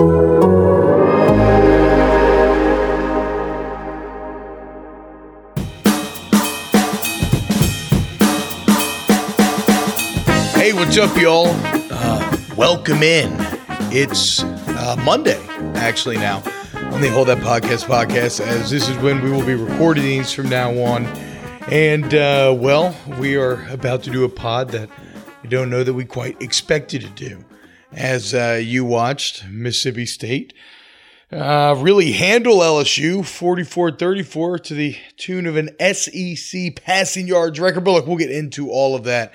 Hey, what's up, y'all? Uh, welcome in. It's uh, Monday, actually, now on the Hold That Podcast podcast, as this is when we will be recording these from now on. And, uh, well, we are about to do a pod that I don't know that we quite expected to do. As uh, you watched Mississippi State uh, really handle LSU 44 34 to the tune of an SEC passing yards record. But look, we'll get into all of that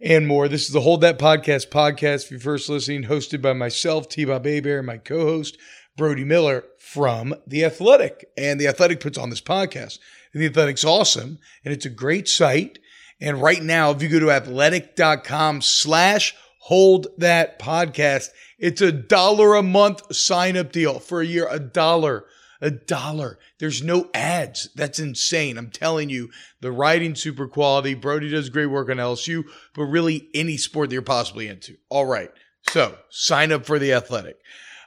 and more. This is the Hold That Podcast podcast. If you're first listening, hosted by myself, T Bob Hebert, and my co host, Brody Miller from The Athletic. And The Athletic puts on this podcast. And The Athletic's awesome, and it's a great site. And right now, if you go to athletic.com slash hold that podcast, it's a dollar a month sign up deal for a year, a dollar a dollar. There's no ads. That's insane. I'm telling you, the writing super quality. Brody does great work on LSU, but really any sport that you're possibly into. All right. So sign up for the athletic.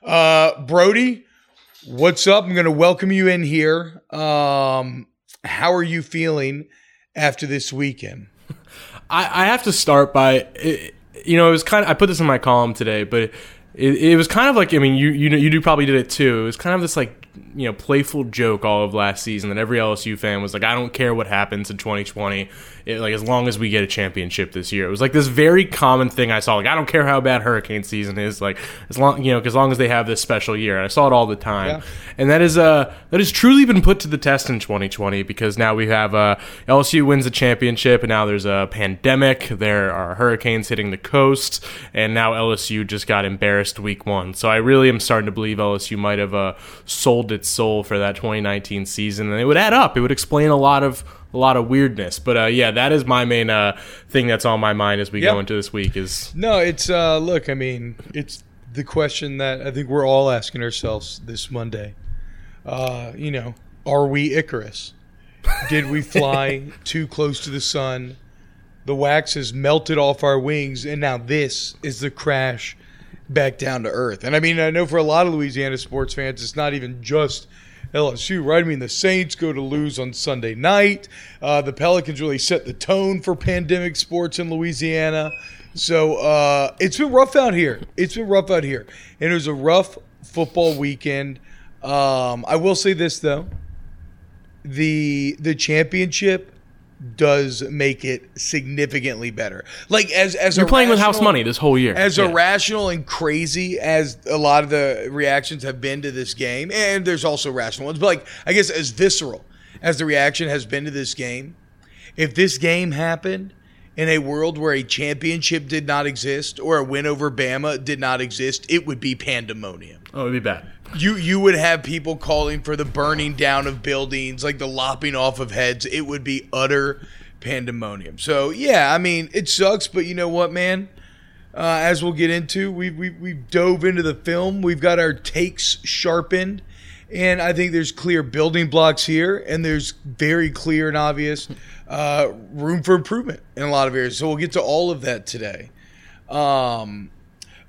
Uh, Brody, what's up? I'm going to welcome you in here. Um, how are you feeling after this weekend? I, I have to start by, you know, it was kind of, I put this in my column today, but it, it was kind of like, I mean, you, you know, you do probably did it too. It was kind of this like you know playful joke all of last season that every LSU fan was like, I don't care what happens in 2020, it, like as long as we get a championship this year. It was like this very common thing I saw. Like I don't care how bad hurricane season is, like as long you know, as long as they have this special year. And I saw it all the time, yeah. and that is uh that has truly been put to the test in 2020 because now we have uh LSU wins the championship, and now there's a pandemic. There are hurricanes hitting the coast, and now LSU just got embarrassed week one. So I really am starting to believe LSU might have uh sold its soul for that 2019 season, and it would add up. It would explain a lot of a lot of weirdness. But uh, yeah, that is my main uh, thing that's on my mind as we yep. go into this week. Is no, it's uh, look. I mean, it's the question that I think we're all asking ourselves this Monday. Uh, you know, are we Icarus? Did we fly too close to the sun? The wax has melted off our wings, and now this is the crash back down to earth. And I mean, I know for a lot of Louisiana sports fans, it's not even just LSU, right? I mean, the Saints go to lose on Sunday night. Uh, the Pelicans really set the tone for pandemic sports in Louisiana. So uh, it's been rough out here. It's been rough out here. And it was a rough football weekend. Um, I will say this, though the the championship does make it significantly better. Like as as you're playing with house money this whole year. As yeah. irrational and crazy as a lot of the reactions have been to this game, and there's also rational ones, but like I guess as visceral as the reaction has been to this game, if this game happened in a world where a championship did not exist or a win over Bama did not exist, it would be pandemonium. Oh, it'd be bad you you would have people calling for the burning down of buildings, like the lopping off of heads. It would be utter pandemonium. So yeah, I mean it sucks, but you know what, man? Uh, as we'll get into, we we we dove into the film. We've got our takes sharpened, and I think there's clear building blocks here, and there's very clear and obvious uh, room for improvement in a lot of areas. So we'll get to all of that today. Um,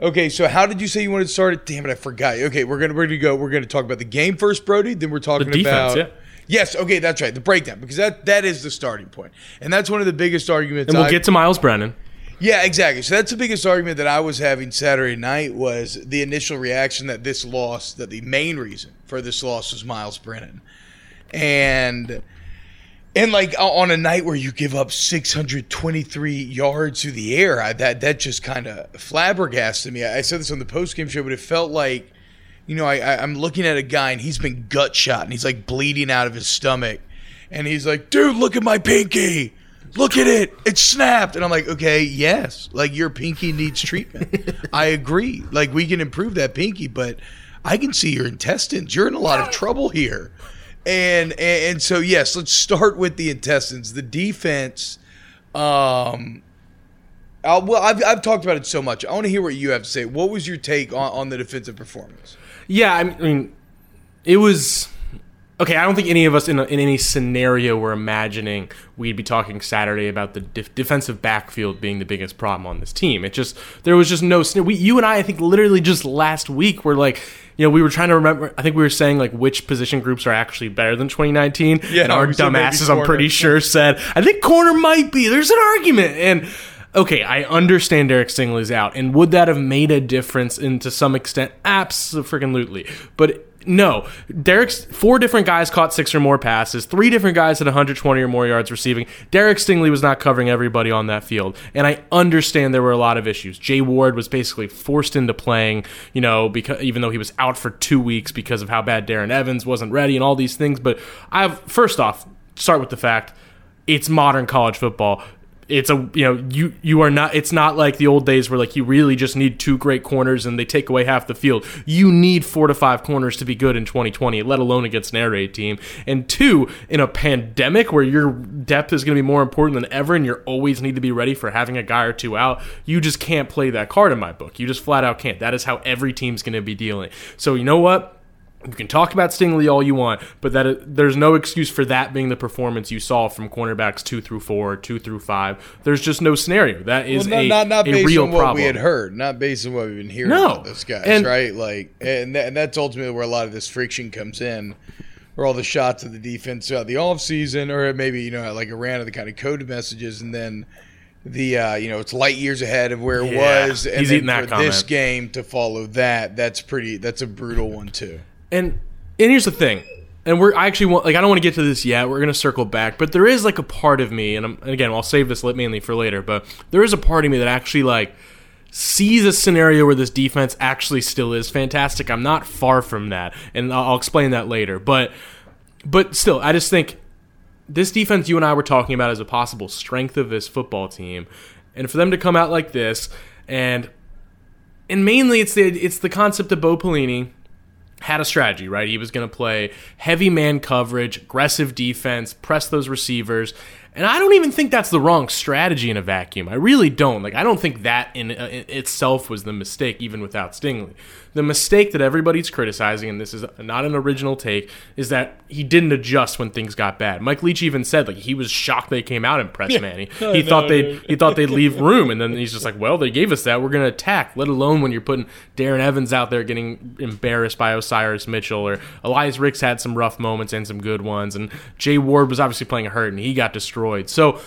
Okay, so how did you say you wanted to start it? Damn it, I forgot. Okay, we're gonna we're gonna go. We're gonna talk about the game first, Brody. Then we're talking the defense, about yeah. Yes, okay, that's right. The breakdown because that that is the starting point, and that's one of the biggest arguments. And we'll I, get to Myles Brennan. Yeah, exactly. So that's the biggest argument that I was having Saturday night was the initial reaction that this loss, that the main reason for this loss was Myles Brennan, and and like on a night where you give up 623 yards through the air, I, that that just kind of flabbergasted me. I said this on the post game show, but it felt like, you know, I, I, I'm looking at a guy and he's been gut shot and he's like bleeding out of his stomach, and he's like, "Dude, look at my pinky." Look at it. It snapped. And I'm like, okay, yes. Like your pinky needs treatment. I agree. Like we can improve that pinky, but I can see your intestines. You're in a lot of trouble here. And, and and so yes, let's start with the intestines. The defense. Um, I'll, well, I've I've talked about it so much. I want to hear what you have to say. What was your take on, on the defensive performance? Yeah, I mean, it was okay, I don't think any of us in, a, in any scenario were imagining we'd be talking Saturday about the def- defensive backfield being the biggest problem on this team. It just there was just no. We, you and I, I think, literally just last week were like, you know, we were trying to remember. I think we were saying like which position groups are actually better than 2019. Yeah, and our we said maybe dumbasses, I'm pretty sure, said I think corner might be. There's an argument and. Okay, I understand Derek Stingley's out, and would that have made a difference? And to some extent, absolutely. But no, Derek's four different guys caught six or more passes. Three different guys had 120 or more yards receiving. Derek Stingley was not covering everybody on that field, and I understand there were a lot of issues. Jay Ward was basically forced into playing, you know, because even though he was out for two weeks because of how bad Darren Evans wasn't ready and all these things. But I've first off start with the fact it's modern college football it's a you know you you are not it's not like the old days where like you really just need two great corners and they take away half the field. You need four to five corners to be good in 2020 let alone against an air raid team. And two in a pandemic where your depth is going to be more important than ever and you're always need to be ready for having a guy or two out you just can't play that card in my book. You just flat out can't. That is how every team's going to be dealing. So you know what you can talk about Stingley all you want, but that there's no excuse for that being the performance you saw from cornerbacks two through four, two through five. There's just no scenario. That is Well, a, not, not, not a based real on what problem. we had heard, not based on what we've been hearing No. about those guys, And- right? Like, and, that, and that's ultimately where a lot of this friction comes in, where all the shots of the defense throughout the offseason, or maybe, you know, like Iran of the kind of coded messages, and then the, uh, you know, it's light years ahead of where it Yeah, was. And then eating that for this game to follow that, that's pretty, that's a brutal one, too. And and here's the thing. And we're I actually want like I don't want to get to this yet. We're gonna circle back, but there is like a part of me, and, I'm, and again I'll save this mainly for later. But there is a part of me that actually like sees a scenario where this defense actually still is fantastic. I'm not far from that, and I'll, I'll explain that later. But but still, I just think this defense you and I were talking about as a possible strength of this football team, and for them to come out like this, and and mainly it's the it's the concept of Bo Pelini had a strategy, right? He was going to play heavy man coverage, aggressive defense, press those receivers. And I don't even think that's the wrong strategy in a vacuum. I really don't. Like I don't think that in, uh, in itself was the mistake even without Stingley. The mistake that everybody's criticizing and this is not an original take is that he didn't adjust when things got bad. Mike Leach even said like he was shocked they came out and pressed Manny. He thought they he thought they'd leave room and then he's just like, "Well, they gave us that. We're going to attack." Let alone when you're putting Darren Evans out there getting embarrassed by Osiris Mitchell or Elias Ricks had some rough moments and some good ones and Jay Ward was obviously playing hurt and he got destroyed. So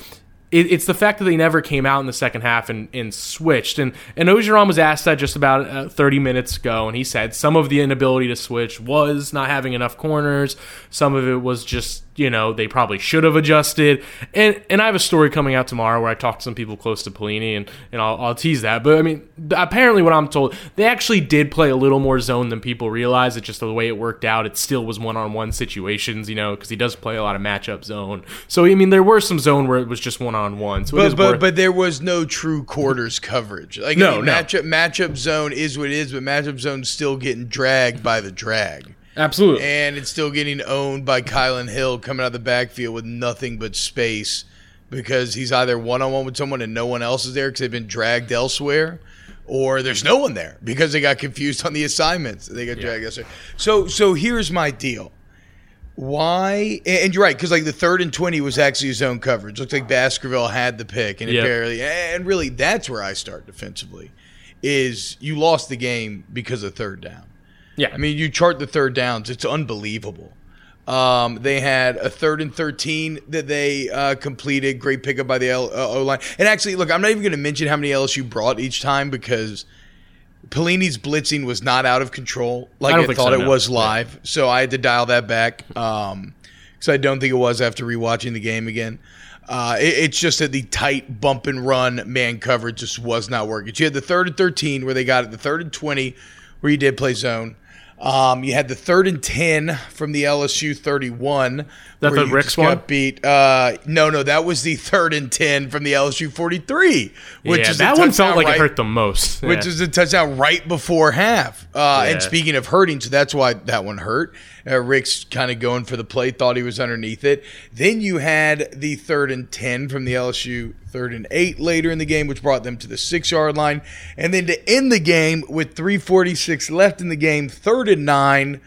it, it's the fact that they never came out in the second half and, and switched. And and Orgeron was asked that just about uh, 30 minutes ago, and he said some of the inability to switch was not having enough corners. Some of it was just you know they probably should have adjusted. And and I have a story coming out tomorrow where I talked to some people close to Pelini, and and I'll, I'll tease that. But I mean, apparently what I'm told, they actually did play a little more zone than people realize. It's just the way it worked out. It still was one on one situations, you know, because he does play a lot of matchup zone. So I mean, there were some zone where it was just one on one. So it is But, but worth- but there was no true quarters coverage. Like No, I mean, no. matchup matchup zone is what it is, but matchup zone's still getting dragged by the drag. absolutely. And it's still getting owned by Kylan Hill coming out of the backfield with nothing but space because he's either one on one with someone and no one else is there because they've been dragged elsewhere, or there's no one there because they got confused on the assignments. They got dragged elsewhere. So so here's my deal. Why? And you're right because like the third and twenty was actually his own coverage. Looks like Baskerville had the pick, and Yep. barely. And really, that's where I start defensively. Is you lost the game because of third down. yeah, I mean, you chart the third downs; it's unbelievable. Um, they had a third and thirteen that they uh, completed. Great pickup by the L- uh, O line. And actually, look, I'm not even going to mention how many LSU brought each time because Pelini's blitzing was not out of control like I I, thought so, it no. was live. So I had to dial that back because I don't think it was after rewatching the game again. Uh, it- it's just that the tight bump and run man coverage just was not working. You had the third and 13 where they got it, the third and 20 where you did play zone. Um, you had the third and 10 from the LSU 31. That the Rick's one? beat. Uh, no, no, that was the third and 10 from the LSU 43, which yeah, is that one felt like right- it hurt the most. which Yeah. is a touchdown right before half. Uh, Yeah. And speaking of hurting, so that's why that one hurt. Uh, Rick's kind of going for the play, thought he was underneath it. Then you had the third and 10 from the LSU third and eight later in the game, which brought them to the six yard line. And then to end the game with 346 left in the game, third and nine.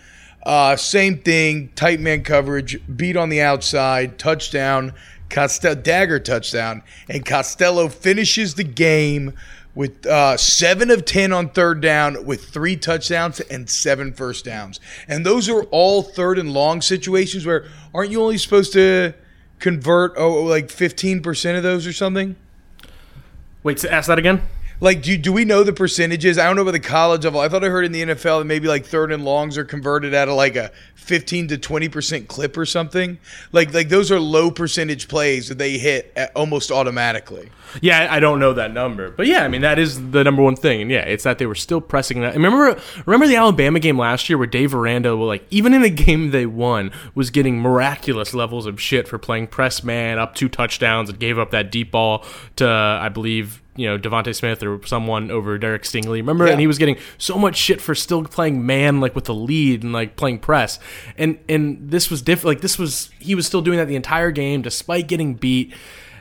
Uh, same thing, tight man coverage, beat on the outside, touchdown, Costello dagger touchdown, and Costello finishes the game with uh, seven of ten on third down, with three touchdowns and seven first downs. And those are all third and long situations where aren't you only supposed to convert oh like fifteen percent of those or something? Wait, to ask that again. Like, do, do we know the percentages? I don't know about the college level. I thought I heard in the NFL that maybe like third and longs are converted at a, like a 15 to 20% clip or something. Like, like those are low percentage plays that they hit uh, almost automatically. Yeah, I don't know that number, but yeah, I mean that is the number one thing, and yeah, it's that they were still pressing that. Remember, remember the Alabama game last year where Dave Aranda, like even in a game they won, was getting miraculous levels of shit for playing press man up two touchdowns and gave up that deep ball to I believe you know DeVonta Smith or someone over Derek Stingley. Remember, yeah. and he was getting so much shit for still playing man like with the lead and like playing press. And and this was different. Like this was he was still doing that the entire game despite getting beat.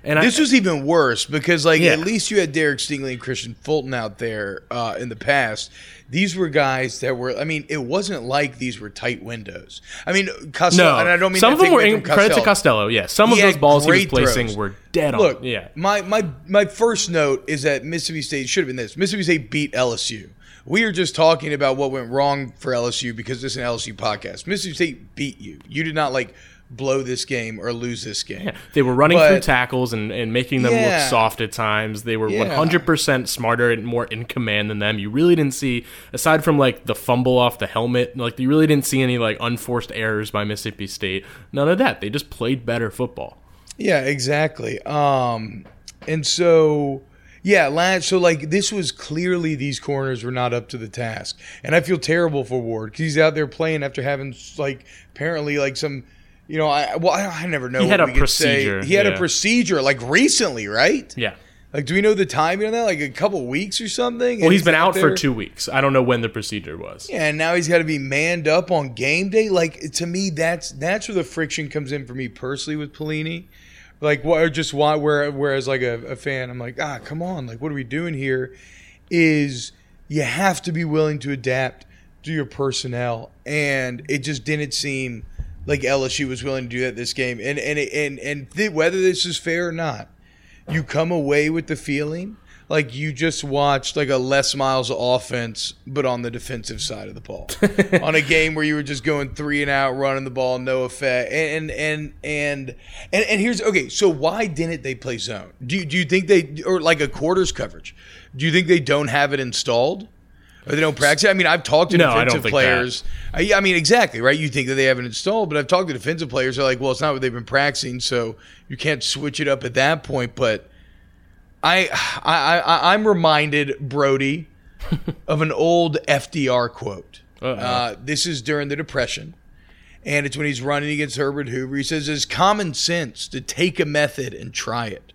And this I, was even worse because, like, yeah. at least you had Derek Stingley and Kristian Fulton out there uh, in the past. These were guys that were. I mean, it wasn't like these were tight windows. I mean, Costello. No, and I don't mean some of them were in credit to Costello. Yeah, some he of those balls he was placing throws. were dead Look, on. Yeah, my my my first note is that Mississippi State should have been this. Mississippi State beat LSU. We are just talking about what went wrong for LSU because this is an LSU podcast. Mississippi State beat you. You did not like blow this game or lose this game. Yeah, they were running but, through tackles and, and making them yeah, look soft at times. They were yeah. 100% smarter and more in command than them. You really didn't see, aside from like the fumble off the helmet, like you really didn't see any like unforced errors by Mississippi State. None of that. They just played better football. Yeah, exactly. Um, and so. Yeah, last so like this was clearly these corners were not up to the task, and I feel terrible for Ward because he's out there playing after having like apparently like some you know, I well, I, I never know. He had a procedure. He had yeah. a procedure like recently, right? Yeah. Like, do we know the timing on that? Like a couple weeks or something? Well, he's, he's been out, out for two weeks. I don't know when the procedure was. Yeah, and now he's got to be manned up on game day. Like to me, that's that's where the friction comes in for me personally with Pelini. Like, what? Or just why? Where? Whereas, like a, a fan, I'm like, ah, come on, like, what are we doing here? Is you have to be willing to adapt to your personnel, and it just didn't seem like LSU was willing to do that this game. And and and and th- whether this is fair or not, you come away with the feeling like you just watched like a Les Miles offense, but on the defensive side of the ball, on a game where you were just going three and out, running the ball, no effect. And and and and and here's okay. So why didn't they play zone? Do you, do you think they or like a quarters coverage? Do you think they don't have it installed? Or they don't practice. I mean, I've talked to no, defensive players. I, I, mean, exactly right. You think that they haven't installed, but I've talked to defensive players. They're like, well, it's not what they've been practicing, so you can't switch it up at that point. But I, I, I I'm reminded Brody of an old FDR quote. Uh, this is during the Depression, and it's when he's running against Herbert Hoover. He says, "It's common sense to take a method and try it.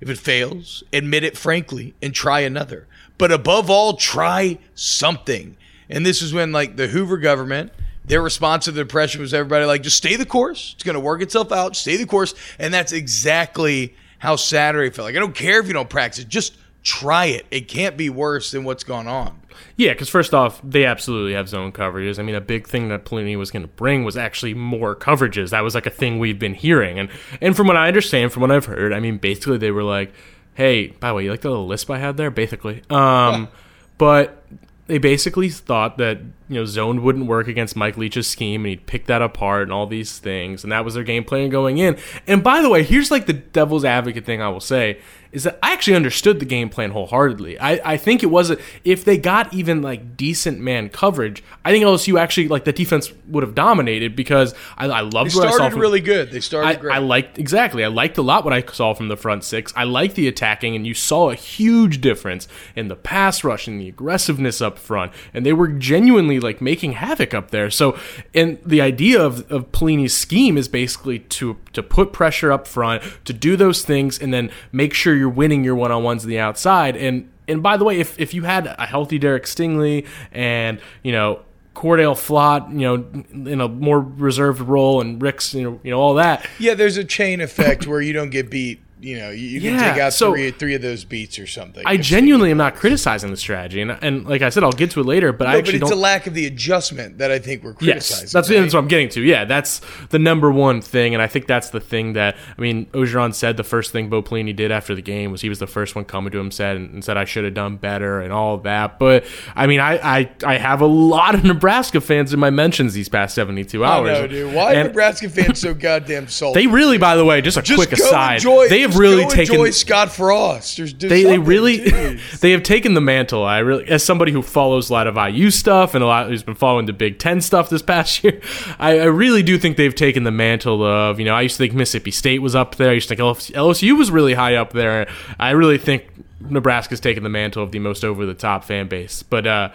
If it fails, admit it frankly and try another." but above all, try something. And this is when like the Hoover government, their response to the depression was everybody like, just stay the course. It's going to work itself out. Stay the course. And that's exactly how Saturday felt. Like I don't care if you don't practice, just try it. It can't be worse than what's gone on. Yeah, because first off, they absolutely have zone coverages. I mean, a big thing that Pelini was going to bring was actually more coverages. That was like a thing we've been hearing, and and from what I understand, from what I've heard, I mean, basically they were like, Hey, by the way, you like the little lisp I had there? Basically. Um, but they basically thought that you know zone wouldn't work against Mike Leach's scheme, and he'd pick that apart and all these things, and that was their game plan going in. And by the way, here's like the devil's advocate thing I will say is that I actually understood the game plan wholeheartedly. I, I think it was a, if they got even like decent man coverage, I think LSU actually like the defense would have dominated because I, I loved they what I saw. From, really good. They started I, great. I liked exactly. I liked a lot what I saw from the front six. I liked the attacking, and you saw a huge difference in the pass rush and the aggressiveness up front, and they were genuinely like making havoc up there. So, and the idea of of Pelini's scheme is basically to to put pressure up front, to do those things, and then make sure you're winning your one on ones on the outside. And and by the way, if if you had a healthy Derek Stingley and you know Cordale Flott, you know, in a more reserved role, and Ricks, you know, you know all that. Yeah, there's a chain effect where you don't get beat you know you, you can take out so- three three of those beats or something. I genuinely am not criticizing the strategy, and, and like I said, I'll get to it later. But I No, but actually it's don't. a lack of the adjustment that I think we're criticizing. Yes, that's, right? that's what I'm getting to. Yeah, that's the number one thing, and I think that's the thing that I mean. Orgeron said the first thing Bo Pelini did after the game was he was the first one coming to him said and, and said I should have done better and all that. But I mean, I, I I have a lot of Nebraska fans in my mentions these past 72 I hours. know, dude. Why are And Nebraska fans so goddamn salty? They really, by the way, just a just quick aside, they have really taken enjoy Scott Frost. They, they really they have taken the mantle. I really, as somebody who follows a lot of IU stuff and a lot who's been following the Big Ten stuff this past year, I, I really do think they've taken the mantle of you know I used to think Mississippi State was up there. I used to think LSU was really high up there. I really think Nebraska's taken the mantle of the most over the top fan base. But uh,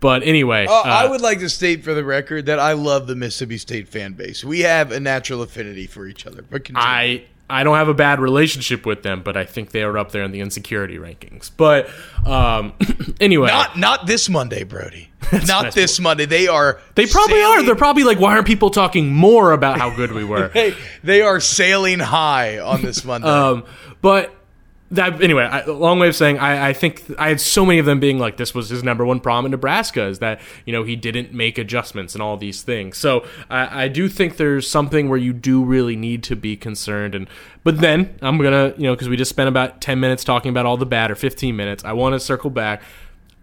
but anyway, Uh, I uh, would like to state for the record that I love the Mississippi State fan base. We have a natural affinity for each other. But continue. I I don't have a bad relationship with them, but I think they are up there in the insecurity rankings. But um, anyway, not not this Monday, Brody. not nice. this Monday. They are. They probably are. They're probably like, why aren't people talking more about how good we were? They, they are sailing high on this Monday. um, but that anyway, I, long way of saying, I, I think I had so many of them being like, this was his number one problem in Nebraska is that you know he didn't make adjustments and all these things. So I, I do think there's something where you do really need to be concerned. And but then I'm gonna you know because we just spent about ten minutes talking about all the bad or 15 minutes. I want to circle back.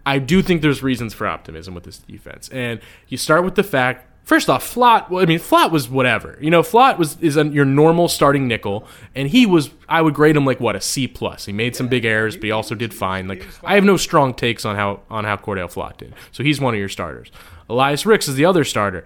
I do think there's reasons for optimism with this defense, and you start with the fact. First off, Flott. well, I mean, Flott was whatever. You know, Flott was is a, your normal starting nickel, and he was. I would grade him like what a C plus. He made some big errors, but he also did fine. Like I have no strong takes on how on how Cordale Flott did. So he's one of your starters. Elias Ricks is the other starter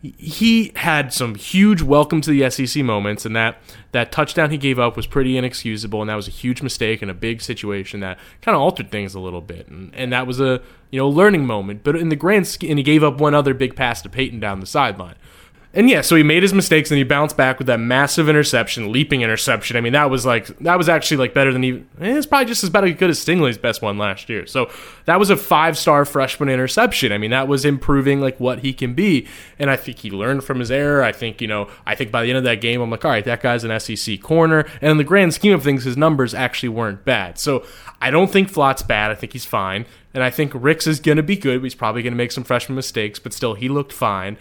he had some huge welcome to the SEC moments, and that that touchdown he gave up was pretty inexcusable, and that was a huge mistake in a big situation that kind of altered things a little bit, and, and that was a you know learning moment. But in the grand scheme, and he gave up one other big pass to Peyton down the sideline. And yeah, so he made his mistakes and he bounced back with that massive interception, leaping interception. I mean, that was like that was actually like better than even. eh, It's probably just as bad as good as Stingley's best one last year. So that was a five star freshman interception. I mean, that was improving like what he can be. And I think he learned from his error. I think you know. I think by the end of that game, I'm like, all right, that guy's an SEC corner. And in the grand scheme of things, his numbers actually weren't bad. So I don't think Flott's bad. I think he's fine. And I think Ricks is going to be good. He's probably going to make some freshman mistakes, but still, he looked fine.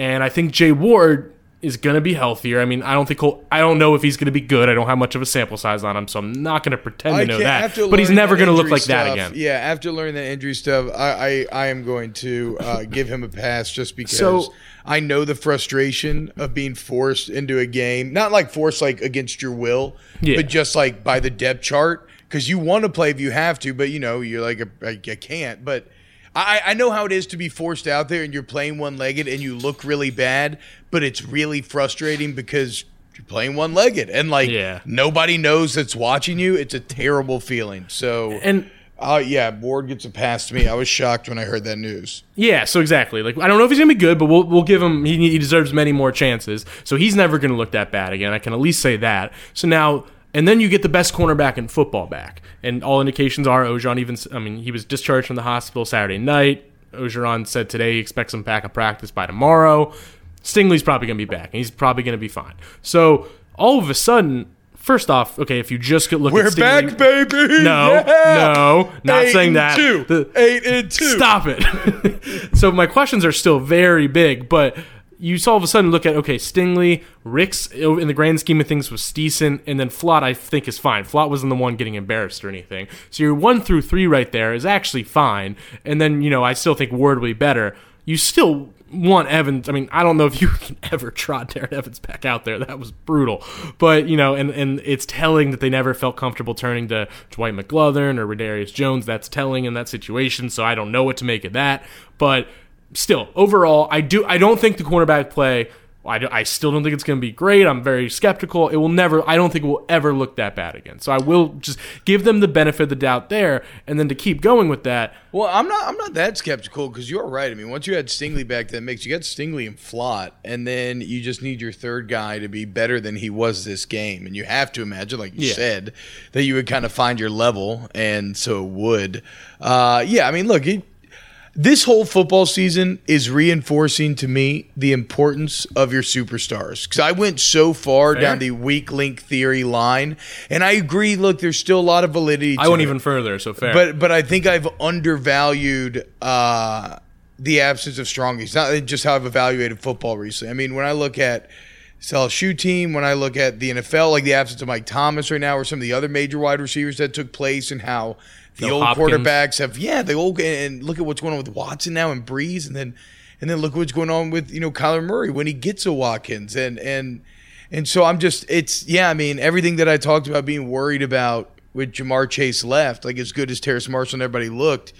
And I think Jay Ward is going to be healthier. I mean, I don't think he'll, I don't know if he's going to be good. I don't have much of a sample size on him, so I'm not going to pretend to know that. But he's never going to look like that again. Yeah, after learning that injury stuff, I I, I am going to uh, give him a pass just because So- I know the frustration of being forced into a game, not like forced like against your will, Yeah. but just like by the depth chart because you want to play if you have to, but you know you're like I, I can't, but. I, I know how it is to be forced out there and you're playing one legged and you look really bad, but it's really frustrating because you're playing one legged and like Yeah. nobody knows that's watching you. It's a terrible feeling. So And uh, yeah, Ward gets a pass to me. I was shocked when I heard that news. Yeah, so exactly. Like I don't know if he's gonna be good, but we'll we'll give him. He, he deserves many more chances. So he's never gonna look that bad again. I can at least say that. So now. And then you get the best cornerback in football back, and all indications are Orgeron. Even I mean, he was discharged from the hospital Saturday night. Orgeron said today he expects him back at practice by tomorrow. Stingley's probably going to be back, and he's probably going to be fine. So all of a sudden, first off, okay, if you just could look We're at Stingley, back, baby. No, Yeah. no, not Eight saying that. Two. The- Eight and two. Stop it. so my questions are still very big, but you saw all of a sudden look at okay, Stingley, Ricks in the grand scheme of things was decent, and then Flott I think is fine. Flott wasn't the one getting embarrassed or anything. So your one through three right there is actually fine, and then you know I still think Ward will be better. You still want Evans. I mean, I don't know if you can ever trot Darren Evans back out there. That was brutal. But, you know, and, and it's telling that they never felt comfortable turning to Dwight McGlothern or Redarius Jones. That's telling in that situation. So I don't know what to make of that. But still, overall, I do I don't think the cornerback play I, do- I still don't think it's going to be great. I'm very skeptical. It will never, I don't think it will ever look that bad again. So I will just give them the benefit of the doubt there. And then to keep going with that, Well, I'm not. I'm not that skeptical because you're right. I mean, once you had Stingley back, that makes you got Stingley and Flott, and then you just need your third guy to be better than he was this game, and you have to imagine, like you Yeah. said, that you would kind of find your level, and so it would. Uh, yeah, I mean, look, it, this whole football season is reinforcing to me the importance of your superstars because I went so far Fair. down the weak link theory line, and I agree. Look, there's still a lot of validity. I went it. even further, so fair. but but I think I've undervalued uh, the absence of strongies. Not just how I've evaluated football recently. I mean, when I look at this LSU team, when I look at the NFL, like the absence of Mike Thomas right now, or some of the other major wide receivers that took place, and how the old Hopkins. quarterbacks have yeah, the old and look at what's going on with Watson now and Brees, and then and then look what's going on with you know Kyler Murray when he gets a Watkins and and. And so I'm just, it's, yeah, I mean, everything that I talked about being worried about with Ja'Marr Chase left, like as good as Terrace Marshall and everybody looked,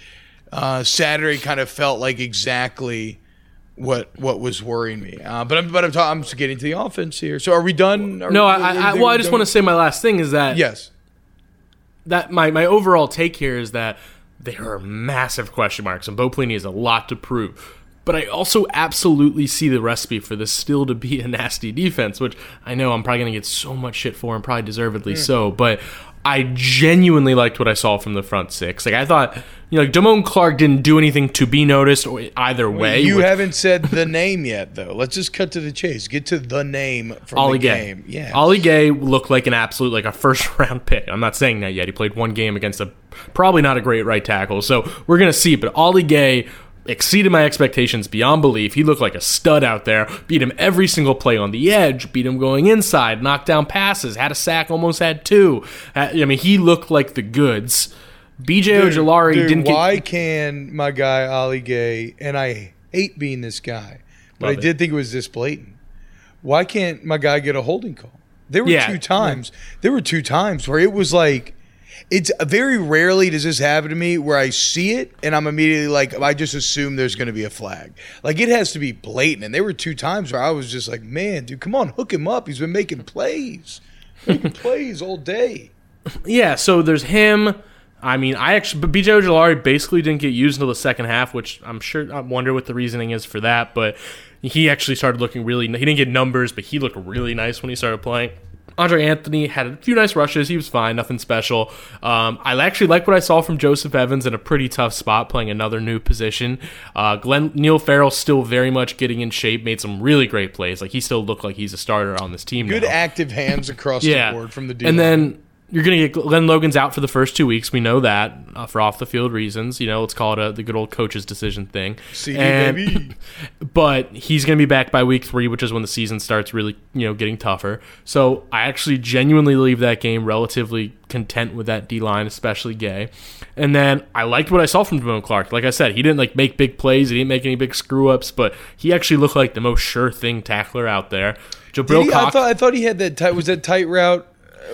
uh, Saturday kind of felt like exactly what what was worrying me. Uh, but I'm, but I'm, ta- I'm just getting to the offense here. So are we done? Are no, we- I, I, well, I just want to say my last thing is that Yes. That my, my overall take here is that there are massive question marks, and Bo Pelini has a lot to prove. But I also absolutely see the recipe for this still to be a nasty defense, which I know I'm probably going to get so much shit for, and probably deservedly mm. so. But I genuinely liked what I saw from the front six. Like I thought, you know, like Damone Clark didn't do anything to be noticed or either way. You which- haven't said the name yet, though. Let's just cut to the chase. Get to the name from Ollie the Gay. game. Yeah. Ali Gaye looked like an absolute like a first round pick. I'm not saying that yet. He played one game against a probably not a great right tackle. So we're gonna see. But Ali Gaye exceeded my expectations beyond belief. He looked like a stud out there. Beat him every single play on the edge. Beat him going inside. Knocked down passes. Had a sack. Almost had two. Uh, I mean, he looked like the goods. BJ Ojulari Dude, didn't why get. can my guy Ali Gaye, and I hate being this guy, but Love I it. did think it was this blatant. Why can't my guy get a holding call? There were Yeah. two times. There were two times where it was like, it's very rarely does this happen to me where I see it and I'm immediately like, I just assume there's going to be a flag. Like it has to be blatant. And there were two times where I was just like, man, dude, come on, hook him up. He's been making plays, making plays all day. Yeah, so there's him. I mean, I actually, but BJ Ojulari basically didn't get used until the second half, which I'm sure I wonder what the reasoning is for that. But he actually started looking really. He didn't get numbers, but he looked really nice when he started playing. Andre Anthony had a few nice rushes. He was fine, nothing special. Um, I actually like what I saw from Joseph Evans in a pretty tough spot, playing another new position. Uh, Glenn Neil Farrell still very much getting in shape, made some really great plays. Like he still looked like he's a starter on this team. Good now. active hands across the board from the D And then you're going to get Glen Logan's out for the first two weeks. We know that uh, for off the field reasons. You know, let's call it a, the good old coach's decision thing. CD And- baby. But he's going to be back by week three, which is when the season starts really, you know, getting tougher. So I actually genuinely leave that game relatively content with that D line, especially Gaye. And then I liked what I saw from Damone Clark. Like I said, he didn't like make big plays. He didn't make any big screw ups, but he actually looked like the most sure thing tackler out there. Jabril he? I thought I thought he had that tight. Was that tight route?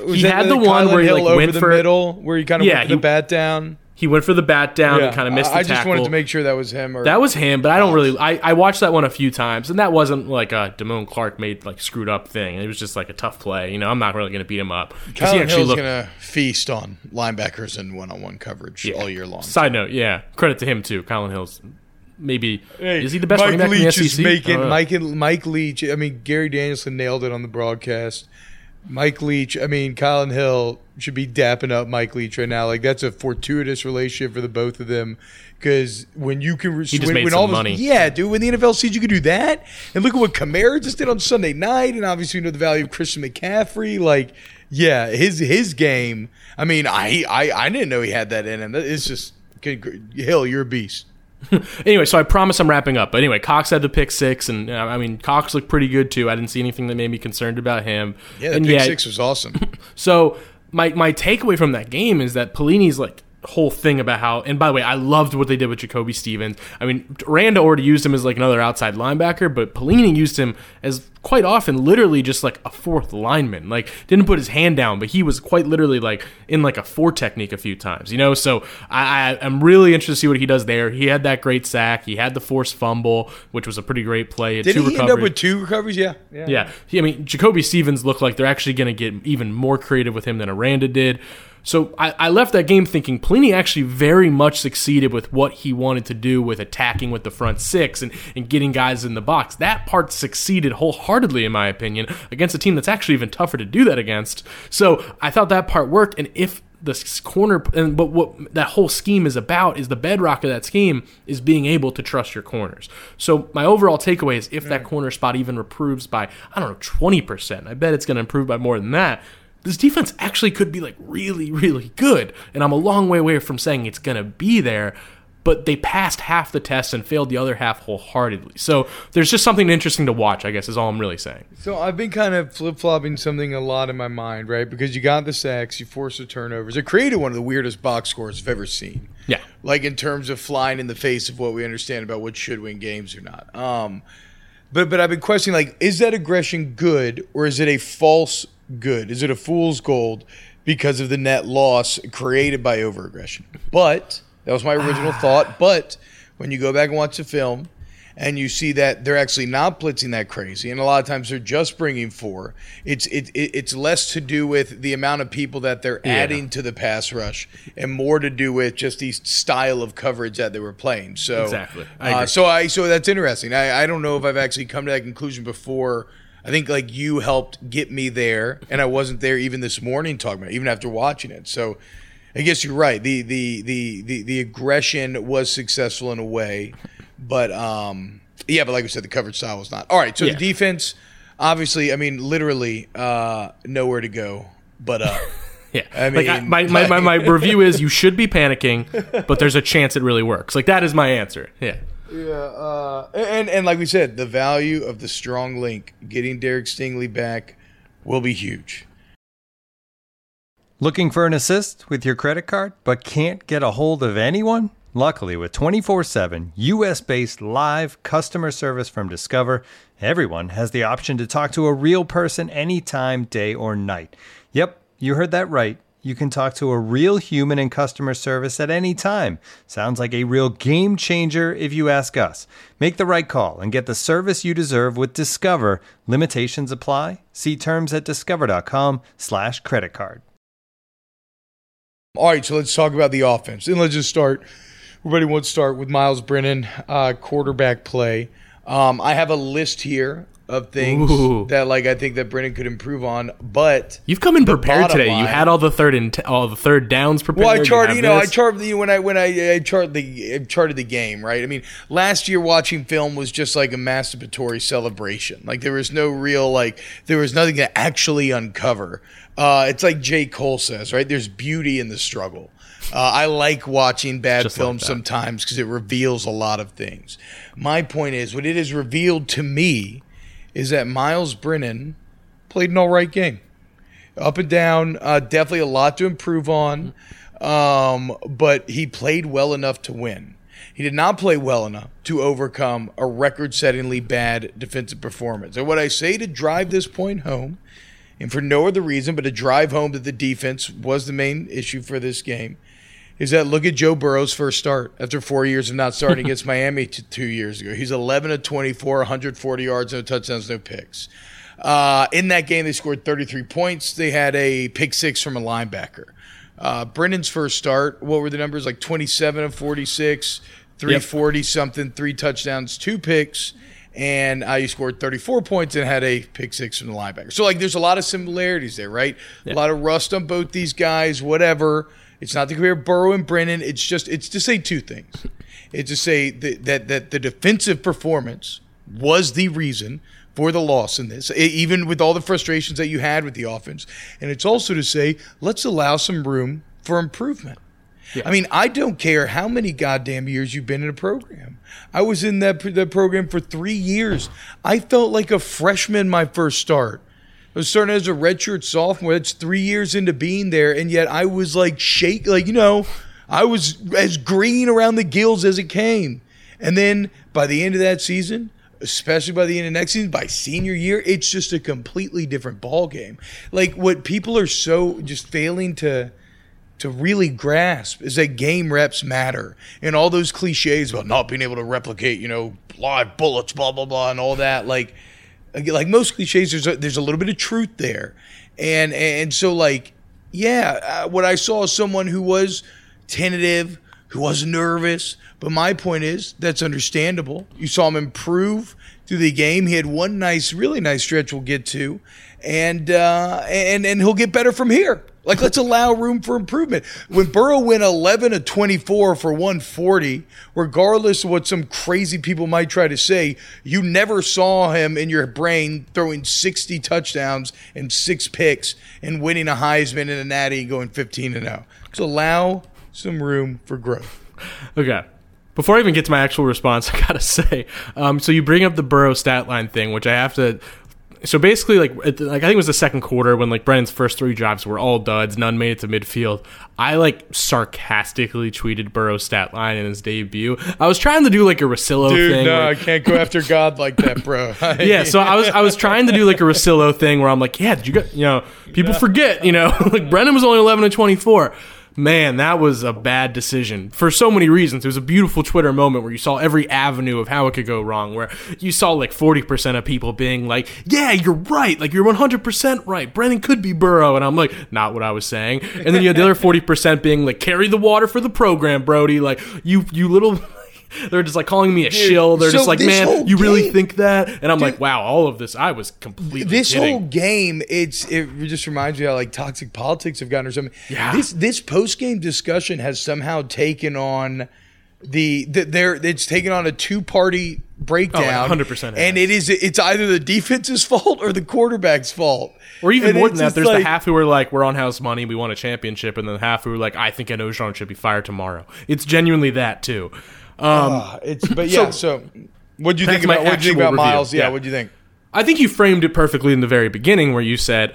Was He had the one Kylan where he, like, went the for- middle, where he kind of Yeah, went for he- the bat down. he went for the bat down and kind of missed the I, I just wanted to make sure that was him. Or That was him, but I don't really. I, I watched that one a few times, and that wasn't like a Damone Clark made like screwed up thing. It was just like a tough play. You know, I'm not really going to beat him up because he actually Hill's looked. going to feast on linebackers and one-on-one coverage all year long. Side note, yeah, credit to him too. Kylan Hill's maybe Hey, is he the best Mike running back Leach in the is SEC? making I. Mike Mike Leach. I mean, Gary Danielson nailed it on the broadcast. Mike Leach. I mean, Kylan Hill should be dapping up Mike Leach right now. Like that's a fortuitous relationship for the both of them. Because when you can, He when, when all money. yeah, dude. When the NFL sees you can do that, and look at what Kamara just did on Sunday night, and obviously you know the value of Christian McCaffrey. Like, yeah, his his game. I mean, I I, I didn't know he had that in him. It's just Hill, you're a beast. Anyway, so I promise I'm wrapping up. But anyway, Cox had the pick six, and uh, I mean Cox looked pretty good too. I didn't see anything that made me concerned about him. Yeah, the and pick yet, six was awesome. So my my takeaway from that game is that Pelini's like whole thing about how and by the way I loved what they did with Jacoby Stevens. I mean Randa already used him as like another outside linebacker, but Pelini used him as quite often literally just like a fourth lineman. Like didn't put his hand down, but he was quite literally like in like a four technique a few times, you know? So I, I am really interested to see what he does there. He had that great sack, he had the forced fumble, which was a pretty great play. Did two he end up with two recoveries? Yeah. Yeah. He- I mean, Jacoby Stevens looked like they're actually going to get even more creative with him than Aranda did. So I, I left that game thinking Pelini actually very much succeeded with what he wanted to do with attacking with the front six and, and getting guys in the box. That part succeeded wholeheartedly, in my opinion, against a team that's actually even tougher to do that against. So I thought that part worked. And if the corner and but what that whole scheme is about is the bedrock of that scheme is being able to trust your corners. So my overall takeaway is if that corner spot even improves by I don't know 20%, I bet it's going to improve by more than that. This defense actually could be like really really good and I'm a long way away from saying it's going to be there. But they passed half the tests and failed the other half wholeheartedly. So there's just something interesting to watch, I guess, is all I'm really saying. So I've been kind of flip flopping something a lot in my mind, right? Because you got the sacks, you forced the turnovers. It created one of the weirdest box scores I've ever seen. Yeah. Like in terms of flying in the face of what we understand about what should win games or not. Um, but but I've been questioning like, is that aggression good or is it a false good? Is it a fool's gold because of the net loss created by overaggression? But that was my original thought. But when you go back and watch the film and you see that they're actually not blitzing that crazy, and a lot of times they're just bringing four. It's it, it it's less to do with the amount of people that they're adding to the pass rush, and more to do with just the style of coverage that they were playing. So Exactly. I uh, so I so that's interesting. I I don't know if I've actually come to that conclusion before. I think like you helped get me there, and I wasn't there even this morning talking about it, even after watching it. So I guess you're right. The the the the, the aggression was successful in a way, but um yeah, but like I said, the coverage style was not. All right, so Yeah. the defense, obviously, I mean, literally uh nowhere to go but up. Yeah, I like I, mean, my, my, my, my review is you should be panicking, but there's a chance it really works. Like that is my answer. Yeah, Yeah, uh, and and like we said, the value of the strong link, getting Derek Stingley back, will be huge. Looking for an assist with your credit card but can't get a hold of anyone? Luckily, with 24 7 US based live customer service from Discover, everyone has the option to talk to a real person anytime, day or night. Yep, you heard that right. You can talk to a real human in customer service at any time. Sounds like a real game changer if you ask us. Make the right call and get the service you deserve with Discover. Limitations apply. See terms at discover.com/slash credit card. All right, so let's talk about the offense, and let's just start. Everybody wants to start with Myles Brennan, uh, quarterback play. Um, I have a list here of things Ooh. that, like, I think that Brennan could improve on, but you've come in prepared today. You had all the third and t- all the third downs prepared. Well, I charted, have you know, I this. charted the when I when I, I charted the I charted the game, right? I mean, last year watching film was just like a masturbatory celebration. Like there was no real like there was nothing to actually uncover. Uh, it's like J. Cole says, right? There's beauty in the struggle. Uh, I like watching bad Just films that. sometimes because it reveals a lot of things. My point is, what it has revealed to me is that Miles Brennan played an all right game up and down. Uh, definitely a lot to improve on, um, but he played well enough to win. He did not play well enough to overcome a record-settingly bad defensive performance. And what I say to drive this point home, and for no other reason but to drive home that the defense was the main issue for this game, is that look at Joe Burrow's first start after four years of not starting against Miami t- two years ago. He's 11 of 24, 140 yards, no touchdowns, no picks. Uh, in that game, they scored 33 points. They had a pick six from a linebacker. Uh, Brennan's first start, what were the numbers? Like 27 of 46, 340 something, three touchdowns, two picks. And uh, he scored 34 points and had a pick six from the linebacker. So, like, there's a lot of similarities there, right? A lot of rust on both these guys, whatever. It's not to compare Burrow and Brennan. It's just it's to say two things. It's to say that that, that the defensive performance was the reason for the loss in this, even with all the frustrations that you had with the offense. And it's also to say let's allow some room for improvement. I mean, I don't care how many goddamn years you've been in a program. I was in that, that program for three years. I felt like a freshman my first start. I was starting as a redshirt sophomore. That's three years into being there, and yet I was like shake, like you know, I was as green around the gills as it came. And then by the end of that season, especially by the end of next season, by senior year, it's just a completely different ball game. Like what people are so just failing to to really grasp is that game reps matter and all those cliches about not being able to replicate, you know, live bullets, blah blah blah, and all that. Like, like most cliches, there's a, there's a little bit of truth there, and and so like, yeah, uh, what I saw is someone who was tentative, who was nervous, but my point is that's understandable. You saw him improve through the game. He had one nice, really nice stretch we'll get to, and uh, and and he'll get better from here. Like, let's allow room for improvement. When Burrow went 11 to 24 for 140, regardless of what some crazy people might try to say, you never saw him in your brain throwing 60 touchdowns and six picks and winning a Heisman and a Natty and going 15 to 0. So allow some room for growth. Okay. Before I even get to my actual response, I gotta say, um, so you bring up the Burrow stat line thing, which I have to. So basically, like, like I think it was the second quarter when like Brennan's first three drives were all duds, none made it to midfield. I like sarcastically tweeted Burrow's stat line in his debut. I was trying to do like a Rosillo Dude, thing. no, where- I can't go after God like that, bro. yeah, so I was I was trying to do like a Rosillo thing where I'm like, yeah, did you get you know people forget you know like Brennan was only 11 and 24. Man, that was a bad decision for so many reasons. It was a beautiful Twitter moment where you saw every avenue of how it could go wrong. Where you saw like 40% of people being like, "Yeah, you're right. Like you're 100% right. Brennan could be Burrow," and I'm like, "Not what I was saying." And then you had the other 40% being like, "Carry the water for the program, Brody." Like you, you little. They're just like calling me a shill. They're so just like, man, you really think that? And I'm like, wow, all of this, I was completely this kidding. whole game, it's it just reminds me how like toxic politics have gotten or something. Yeah. This this post game discussion has somehow taken on the, the there it's taken on a two party breakdown. Oh, 100% has. And it is it's either the defense's fault or the quarterback's fault. or even And more than that, there's like- the half who are like, we're on house money, we want a championship, and then the half who are like, I think Enojan should be fired tomorrow. It's genuinely that too. Um, Ah, it's but yeah. So, what do you think about what do you think about review. Miles? Yeah, Yeah. what do you think? I think you framed it perfectly in the very beginning, where you said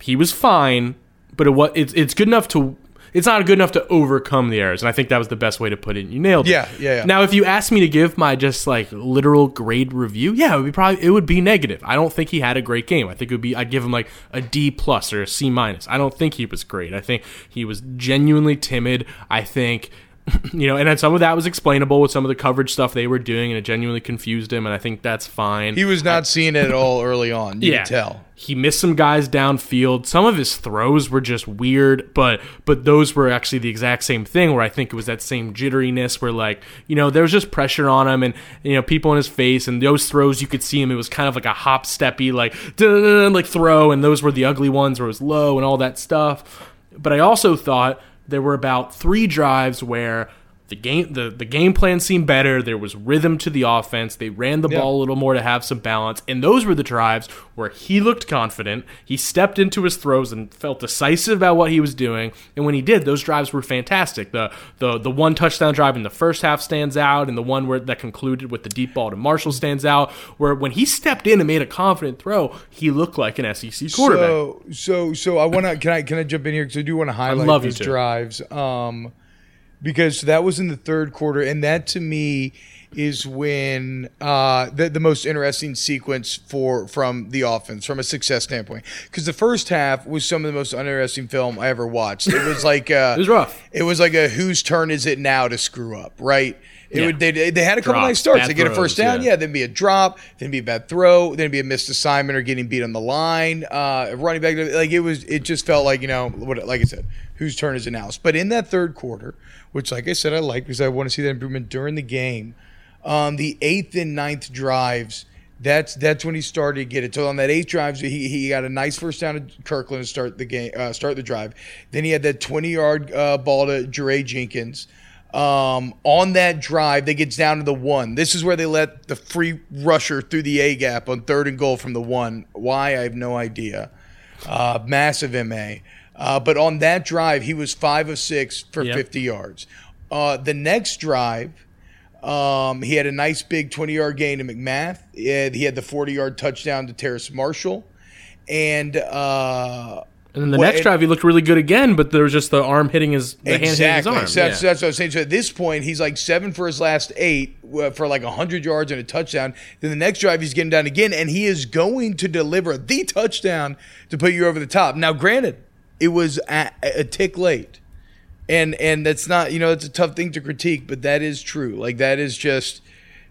he was fine, but it was it's it's good enough to. It's not good enough to overcome the errors, and I think that was the best way to put it. You nailed it. Yeah, yeah, yeah. Now, if you asked me to give my just like literal grade review, yeah, it would be probably it would be negative. I don't think he had a great game. I think it would be I'd give him like a D plus or a C minus. I don't think he was great. I think he was genuinely timid. I think you know, and then some of that was explainable with some of the coverage stuff they were doing, and it genuinely confused him, and I think that's fine. He was not seeing it at all early on. You Yeah. tell. He missed some guys downfield. Some of his throws were just weird, but but those were actually the exact same thing where I think it was that same jitteriness where like, you know, there was just pressure on him and you know, people in his face and those throws you could see him it was kind of like a hop steppy like like throw and those were the ugly ones where it was low and all that stuff. But I also thought there were about 3 drives where the game the, the game plan seemed better. There was rhythm to the offense. They ran the Yeah. ball a little more to have some balance. And those were the drives where he looked confident. He stepped into his throws and felt decisive about what he was doing. And when he did, those drives were fantastic. The the the one touchdown drive in the first half stands out, and the one where that concluded with the deep ball to Marshall stands out. Where when he stepped in and made a confident throw, he looked like an SEC quarterback. So, so, so I want to. Can I can I jump in here because I do want to highlight love these drives. Um, because that was in the third quarter, and that to me is when uh, the the most interesting sequence for from the offense from a success standpoint. Because the first half was some of the most uninteresting film I ever watched. It was like uh, It was rough. It was like a whose turn is it now to screw up, right? It Yeah. would, they, they had a couple nice starts. bad They get a first down, yeah. yeah, then be a drop, then be a bad throw, then be a missed assignment or getting beat on the line. Uh, running back, like it was, it just felt like you know what, like I said, whose turn is it now? But in that third quarter, which like I said, I like because I want to see that improvement during the game. Um, the eighth and ninth drives. That's that's when he started to get it. So on that eighth drive, he, he got a nice first down to Kirklin to start the game, uh, start the drive. Then he had that twenty yard uh, ball to Jaray Jenkins. Um, on that drive, they gets down to the one. This is where they let the free rusher through the A gap on third and goal from the one. Why I have no idea. Uh, massive ma. Uh, but on that drive, he was five of six for Yep. 50 yards. Uh, the next drive, um, he had a nice big 20 yard gain to McMath. He had, he had the 40 yard touchdown to Terrace Marshall. And uh, and then the well, next it- drive he looked really good again, but there was just the arm hitting his the hand hitting his exactly. arm. So that's, Yeah. that's what I was saying. So at this point, he's like seven for his last eight uh, for like 100 yards and a touchdown. Then the next drive, he's getting down again, and he is going to deliver the touchdown to put you over the top. Now, granted, it was a, a tick late. And and that's not, you know, it's a tough thing to critique, but that is true. Like that is just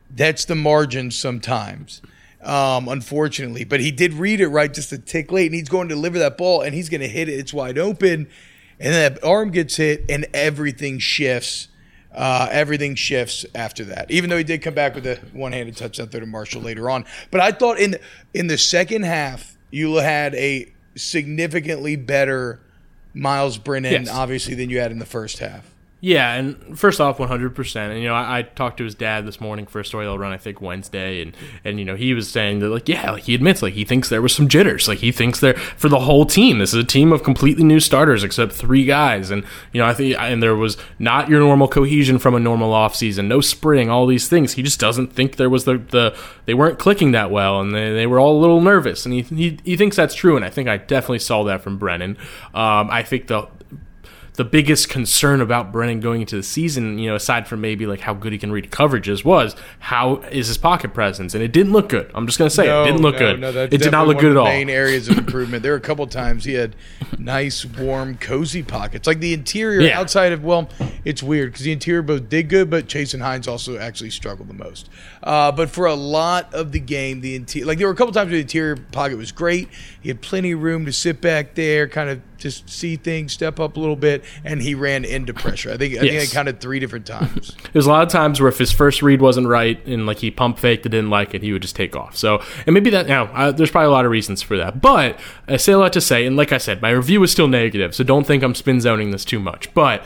that's the margin sometimes. Um, unfortunately. But he did read it right just a tick late, and he's going to deliver that ball and he's gonna hit it. It's wide open. And that arm gets hit and everything shifts. Uh, everything shifts after that. Even though he did come back with a one-handed touchdown throw to Marshall later on, but I thought in in the second half you had a significantly better Miles Brennan, Yes. obviously, than you had in the first half. Yeah, and first off, 100%. And, you know, I, I talked to his dad this morning for a story they'll run, I think, Wednesday. And, and, you know, he was saying that, like, yeah, like, he admits, like, he thinks there was some jitters. Like, he thinks there, for the whole team, this is a team of completely new starters except three guys. And, you know, I think, and there was not your normal cohesion from a normal offseason, no spring, all these things. He just doesn't think there was the, the they weren't clicking that well. And they, they were all a little nervous. And he, he, he thinks that's true. And I think I definitely saw that from Brennan. Um, I think the, the biggest concern about Brennan going into the season, you know, aside from maybe like how good he can read coverages, was how is his pocket presence, and it didn't look good. I'm just gonna say it didn't look no, good. No, it did not look good at all. Main areas of improvement. there were a couple times he had nice, warm, cozy pockets. Like the interior, Yeah. outside of well, it's weird because the interior both did good, but Chasen Hines also actually struggled the most. Uh, but for a lot of the game, the interior, like there were a couple times where the interior pocket was great. He had plenty of room to sit back there, kind of just see things, step up a little bit, and he ran into pressure. I think I think Yes. I counted three different times. There's a lot of times where if his first read wasn't right and like he pump faked and didn't like it, he would just take off. So, and maybe that now uh, there's probably a lot of reasons for that. But I say a lot to say, and like I said, my review is still negative, so don't think I'm spin zoning this too much. But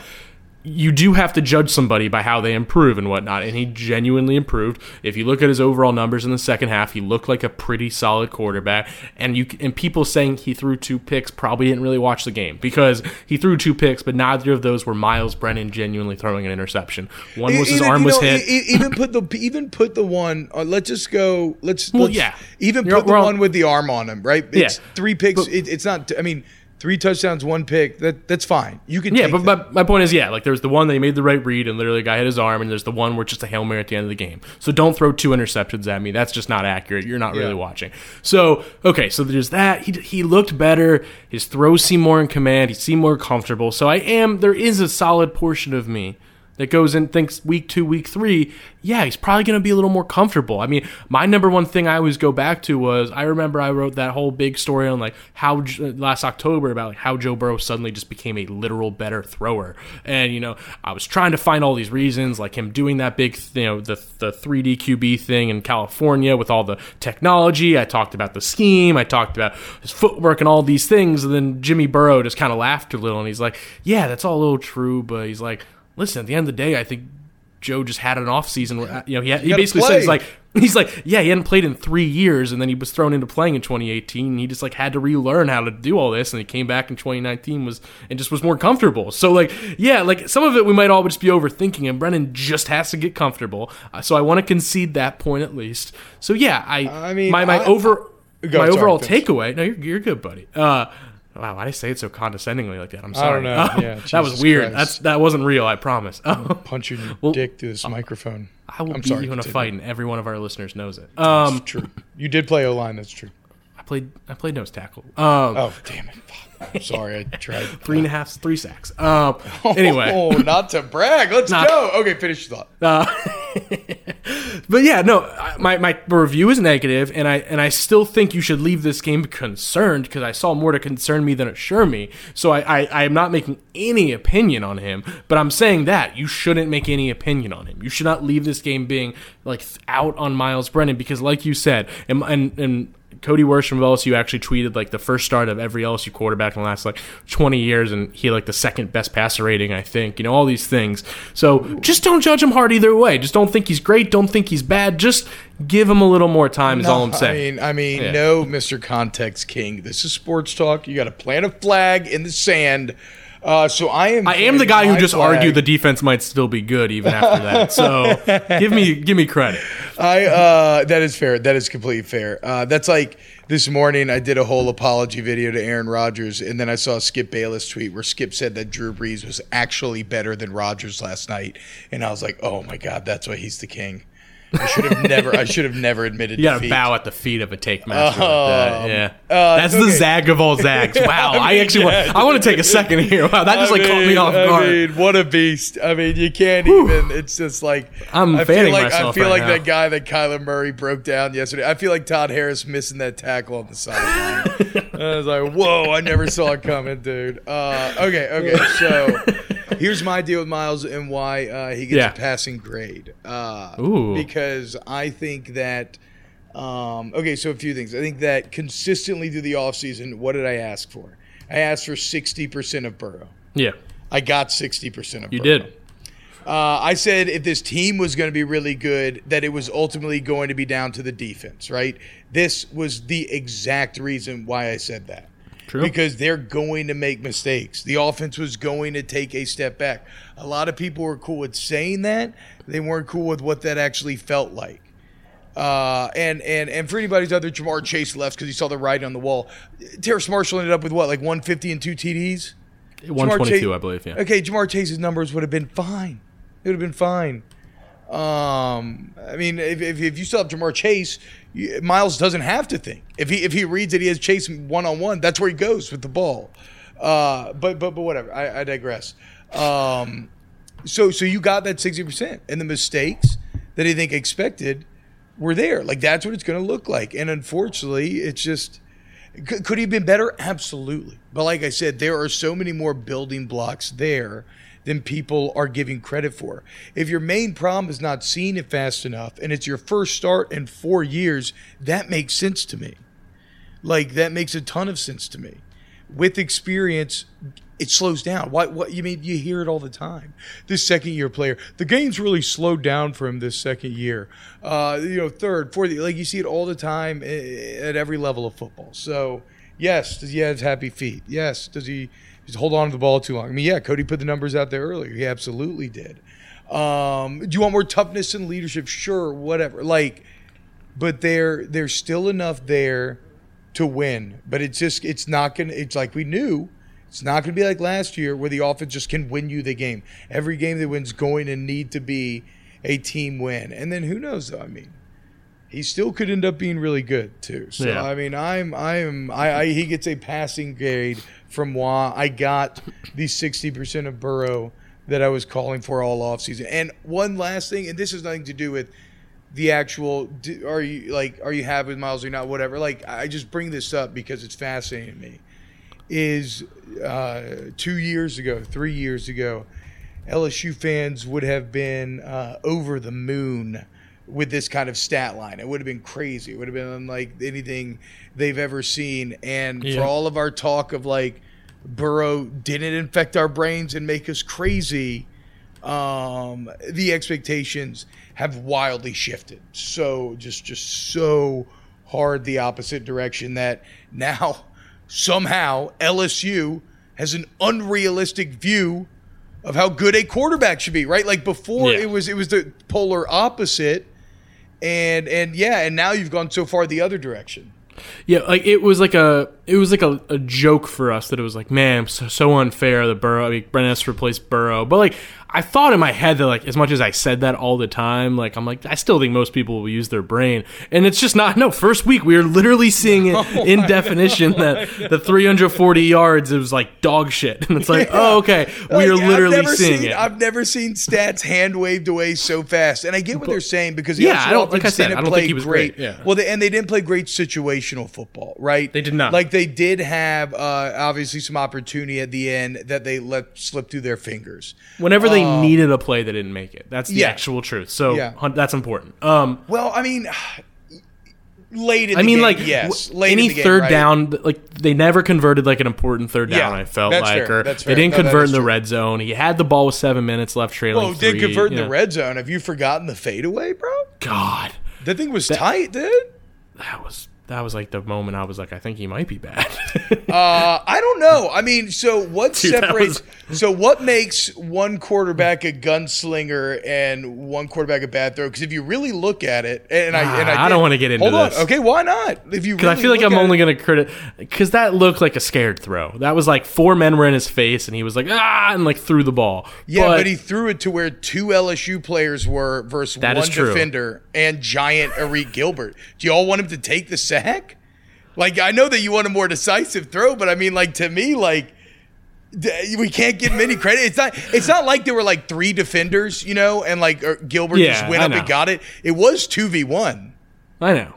you do have to judge somebody by how they improve and whatnot, and he genuinely improved. If you look at his overall numbers in the second half, he looked like a pretty solid quarterback. And you and people saying he threw two picks probably didn't really watch the game because he threw two picks, but neither of those were Miles Brennan genuinely throwing an interception. One was his Even- arm you was know, hit. e- e- even put the even put the one. Uh, let's just go. Let's. Well, let's- yeah. Even You're- put the one with the arm on him. Right. It's Yeah. Three picks. But- it, it's not. I mean, three touchdowns, one pick. That that's fine. You can. Yeah, but that. my, my point is, yeah, like there's the one that he made the right read and literally a guy hit his arm, and there's the one where it's just a hail mary at the end of the game. So don't throw two interceptions at me. That's just not accurate. You're not really watching. So okay, so there's that. He he looked better. His throws seem more in command. He seemed more comfortable. So I am. There is a solid portion of me that goes and thinks week two, week three, yeah, he's probably going to be a little more comfortable. I mean, my number one thing I always go back to was I remember I wrote that whole big story on like how uh, last October about like how Joe Burrow suddenly just became a literal better thrower, and you know I was trying to find all these reasons, like him doing that big, you know, the the 3D QB thing in California with all the technology. I talked about the scheme. I talked about his footwork and all these things, and then Jimmy Burrow just kind of laughed a little, and he's like, "Yeah, that's all a little true," but he's like, "Listen, at the end of the day, I think." Joe just had an off season where you know he, had, he basically said he's like he's like yeah he hadn't played in three years and then he was thrown into playing in 2018 and he just like had to relearn how to do all this and he came back in 2019 was and just was more comfortable so like yeah like some of it we might all just be overthinking and Brennan just has to get comfortable uh, so I want to concede that point at least so yeah I I mean, my my I- over Go, my sorry, overall finish. takeaway no you're, you're good buddy uh Wow, why did I say it so condescendingly like that? I'm sorry. I don't know. Yeah, that was weird. Christ. That's that wasn't real. I promise. punching your Well, dick through this microphone. I will I'm beat sorry, you in a fight, and every one of our listeners knows it. Um, It's true. You did play O line. That's true. I played. I played nose tackle. Um, Oh damn it! I'm sorry. I tried. three and a half, three sacks. Um, anyway, Oh, not to brag. Let's Not- go. Okay, finish your thought. uh, but yeah, no, my my review is negative, and I and I still think you should leave this game concerned because I saw more to concern me than assure me. So I, I I am not making any opinion on him, but I'm saying that you shouldn't make any opinion on him. You should not leave this game being like out on Miles Brennan because, like you said, and and. and Cody Worsham from LSU actually tweeted like the first start of every LSU quarterback in the last like 20 years, and he had like the second best passer rating, I think. You know all these things. So just don't judge him hard either way. Just don't think he's great. Don't think he's bad. Just give him a little more time. Is all I'm saying. I mean, I mean, Yeah. no, Mr. Context King. This is sports talk. You got to plant a flag in the sand. Uh, so I am. I am the guy who just flag. argued the defense might still be good even after that. So give me give me credit. I uh, that is fair. That is completely fair. Uh, that's like this morning. I did a whole apology video to Aaron Rodgers, and then I saw Skip Bayless tweet where Skip said that Drew Brees was actually better than Rodgers last night, and I was like, oh my god, that's why he's the king. I should have never. I should have never admitted. You gotta bow at the feet of a take master like Um, that. Yeah, uh, that's okay. the zag of all zags. Wow, I, mean, actually yeah. want, I want to take a second here. Wow, that just like caught me off I guard. mean, what a beast! I mean, you can't even. It's just like I'm I feel fanning like I feel right like now. that guy that Kyler Murray broke down yesterday. I feel like Todd Harris missing that tackle on the sideline. I was like, whoa! I never saw it coming, dude. Uh, okay, okay. So here's my deal with Miles and why uh, he gets Yeah. a passing grade. Uh, Ooh. because I think that. Um, okay, so a few things. I think that consistently through the offseason, what did I ask for? I asked for sixty percent of Burrow. Yeah, I got sixty percent of. you Burrow. did. Uh, I said if this team was going to be really good, that it was ultimately going to be down to the defense, right? This was the exact reason why I said that. True. Because they're going to make mistakes. The offense was going to take a step back. A lot of people were cool with saying that. They weren't cool with what that actually felt like. Uh, and and and for anybody's other Ja'Marr Chase left because he saw the writing on the wall. Terrace Marshall ended up with what, like 150 and two TDs? 122, Chase- I believe. Yeah. Okay, Ja'Marr Chase's numbers would have been fine. It would have been fine. Um, I mean, if, if, if you still have Ja'Marr Chase, you, Miles doesn't have to think. If he if he reads that he has Chase one on one, that's where he goes with the ball. Uh, but but but whatever. I, I digress. Um, so so you got that sixty percent, and the mistakes that I think expected were there. Like that's what it's going to look like. And unfortunately, it's just could, could he have been better? Absolutely. But like I said, there are so many more building blocks there than people are giving credit for. If your main problem is not seeing it fast enough and it's your first start in four years, that makes sense to me. Like that makes a ton of sense to me. With experience, it slows down. Why? What you mean? You hear it all the time. This second year player, the game's really slowed down for him this second year. Uh, you know, third, fourth, like you see it all the time eh, at every level of football. So yes, does he have happy feet? Yes. Does he just hold on to the ball too long? I mean, yeah, Cody put the numbers out there earlier. He absolutely did. Um, do you want more toughness and leadership? Sure, whatever. Like, but there, there's still enough there to win. But it's just, it's not gonna. It's like we knew. It's not going to be like last year where the offense just can win you the game. Every game they win's going to need to be a team win. And then who knows? Though, I mean, he still could end up being really good too. So Yeah. I mean, I'm I'm I, I he gets a passing grade from Wah. I got the sixty percent of Burrow that I was calling for all offseason. And one last thing, and this has nothing to do with the actual are you like are you happy with Miles or not whatever. Like I just bring this up because it's fascinating to me. Is uh, two years ago, three years ago, LSU fans would have been uh, over the moon with this kind of stat line. It would have been crazy. It would have been unlike anything they've ever seen. And Yeah. for all of our talk of like Burrow didn't infect our brains and make us crazy, um, the expectations have wildly shifted. So just just so hard the opposite direction that now somehow LSU has an unrealistic view of how good a quarterback should be, right? Like before Yeah. it was it was the polar opposite. And and yeah, and now you've gone so far the other direction. Yeah, like it was like a it was like a, a joke for us that it was like, man, so, so unfair The Burrow, I mean, Brent S replaced Burrow. But like, I thought in my head that like, as much as I said that all the time, like I'm like, I still think most people will use their brain, and it's just not. No, first week we are literally seeing it in definition that the 340 yards it was like dog shit, and it's like, oh okay, we Like, are literally seeing seen, it. I've never seen stats hand waved away so fast, and I get what they're saying because Yeah, I don't- like I said, I don't think he was great, yeah. Well, they, and they didn't play great situational football, right? They did not. Like they did have uh, obviously some opportunity at the end that they let slip through their fingers. Whenever they needed a play, that didn't make it. That's the Yeah. actual truth. So Yeah. hun- that's important. Um, Well, I mean, late in the game. I mean, game, like yes, w- any game, third right? down, like they never converted like an important third down. Yeah, I felt like, fair, or they didn't No, convert in the true. red zone. He had the ball with seven minutes left, trailing. Well, did convert in the know. red zone. Have you forgotten the fadeaway, bro? God, That thing was tight, dude. that was that was like the moment I was like, I think he might be bad. Uh, I don't know. I mean, so what Dude, that separates? So what makes one quarterback a gunslinger and one quarterback a bad throw? Because if you really look at it, and I, and I, I don't wanna get into hold on. this. Okay, why not? If you, Because really I feel like I'm only gonna credit because that looked like a scared throw. That was like four men were in his face, and he was like ah, and like threw the ball. Yeah, but, he threw it to where two LSU players were versus one defender and giant Eric Gilbert. Do you all want him to take the sack? Like, I know that you want a more decisive throw, but I mean, like to me, like we can't give him any credit. It's not. It's not like there were like three defenders, you know, and like er, Gilbert just went I up and got it. It was two v one. I know.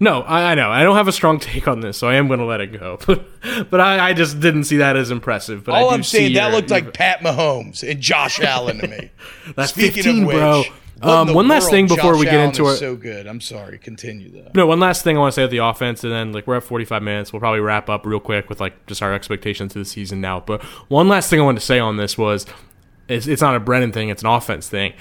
No, I, I know. I don't have a strong take on this, so I am going to let it go. But, I, I just didn't see that as impressive. But I All do I'm saying see that your- looked like Pat Mahomes and Josh Allen to me. that's Speaking 15, of which, bro. Um, one last thing before Josh we get Allen into our- so good. I'm sorry. Continue though. No, one last thing I want to say at the offense, and then like we're at 45 minutes. We'll probably wrap up real quick with like just our expectations for the season now. But one last thing I wanted to say on this was, it's, it's not a Brennan thing; it's an offense thing.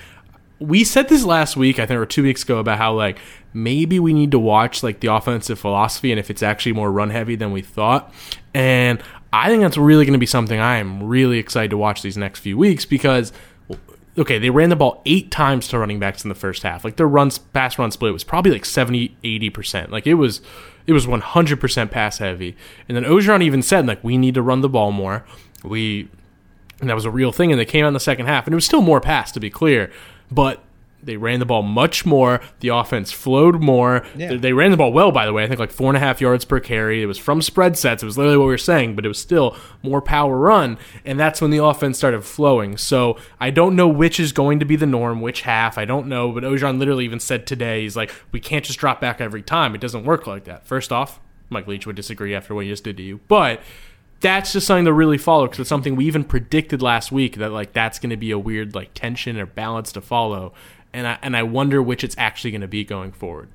We said this last week, I think, or two weeks ago, about how like maybe we need to watch like the offensive philosophy and if it's actually more run heavy than we thought. And I think that's really going to be something I am really excited to watch these next few weeks because okay, they ran the ball eight times to running backs in the first half. Like their runs pass run split was probably like 70, 80%. Like it was it was 100% pass heavy. And then Orgeron even said like we need to run the ball more. We and that was a real thing and they came out in the second half and it was still more pass to be clear, but they ran the ball much more. The offense flowed more. Yeah. They, they ran the ball well, by the way. I think like four and a half yards per carry. It was from spread sets. It was literally what we were saying, but it was still more power run. And that's when the offense started flowing. So I don't know which is going to be the norm, which half. I don't know. But Orgeron literally even said today, he's like, we can't just drop back every time. It doesn't work like that. First off, Mike Leach would disagree after what he just did to you. But that's just something to really follow because it's something we even predicted last week that like that's going to be a weird like tension or balance to follow, and I and I wonder which it's actually going to be going forward.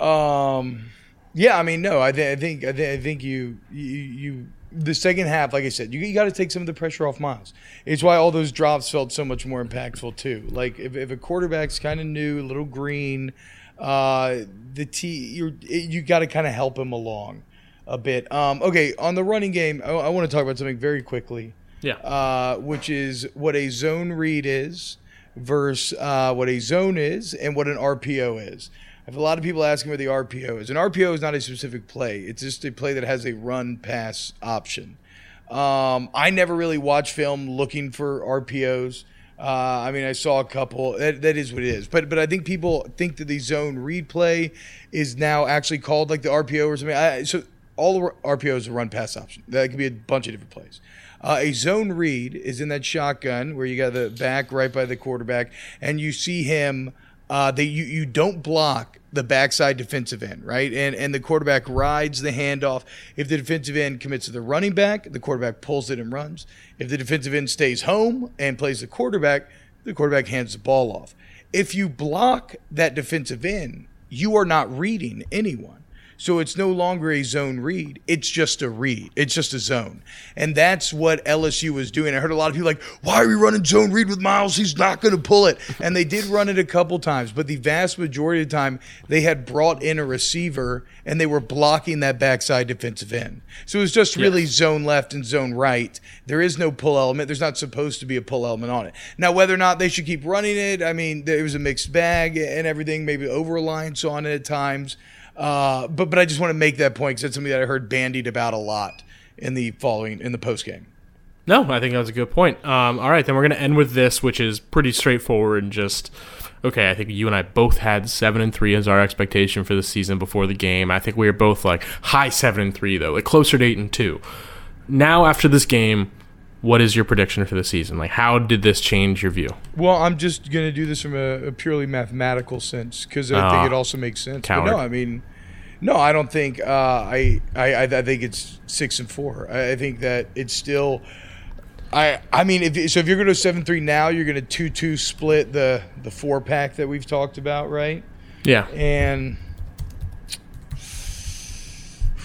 Um, yeah, I mean, no, I, th- I think I, th- I think you, you you the second half, like I said, you, you got to take some of the pressure off Miles. It's why all those drops felt so much more impactful too. Like if, if a quarterback's kind of new, a little green, uh, the T you you got to kind of help him along a bit. Um, okay, on the running game, I, I want to talk about something very quickly Yeah, uh, which is what a zone read is versus uh, what a zone is and what an RPO is. I have a lot of people asking what the RPO is. An RPO is not a specific play; it's just a play that has a run pass option. Um, I never really watch film looking for RPOs. Uh, I mean, I saw a couple. That, that is what it is. But but I think people think that the zone read play is now actually called like the RPO or something. I, so all the RPOs are run pass option. That could be a bunch of different plays. Uh, a zone read is in that shotgun where you got the back right by the quarterback, and you see him. Uh, they you, you don't block the backside defensive end, right? And and the quarterback rides the handoff. If the defensive end commits to the running back, the quarterback pulls it and runs. If the defensive end stays home and plays the quarterback, the quarterback hands the ball off. If you block that defensive end, you are not reading anyone. So it's no longer a zone read. It's just a read. It's just a zone. And that's what LSU was doing. I heard a lot of people like, why are we running zone read with Miles? He's not going to pull it. And they did run it a couple times, but the vast majority of the time, they had brought in a receiver and they were blocking that backside defensive end. So it was just really Yes. zone left and zone right. There is no pull element. There's not supposed to be a pull element on it. Now, whether or not they should keep running it, I mean, there was a mixed bag and everything, maybe over reliance on it at times. Uh, but but I just want to make that point because it's something that I heard bandied about a lot in the following in the post game. no, I think that was a good point. Um, all right, then we're going to end with this, which is pretty straightforward and just. Okay, I think you and I both had seven and three as our expectation for the season before the game. I think we were both like high seven and three though, like closer to eight and two. Now after this game, what is your prediction for the season? Like, how did this change your view? Well, I'm just going to do this from a, a purely mathematical sense because I Ah, think it also makes sense. But no, I mean, no, I don't think. Uh, I, I I I think it's six and four. I, I think that it's still. I I mean, if so, if you're going to seven three now, you're going to two two split the the four pack that we've talked about, right? Yeah, And.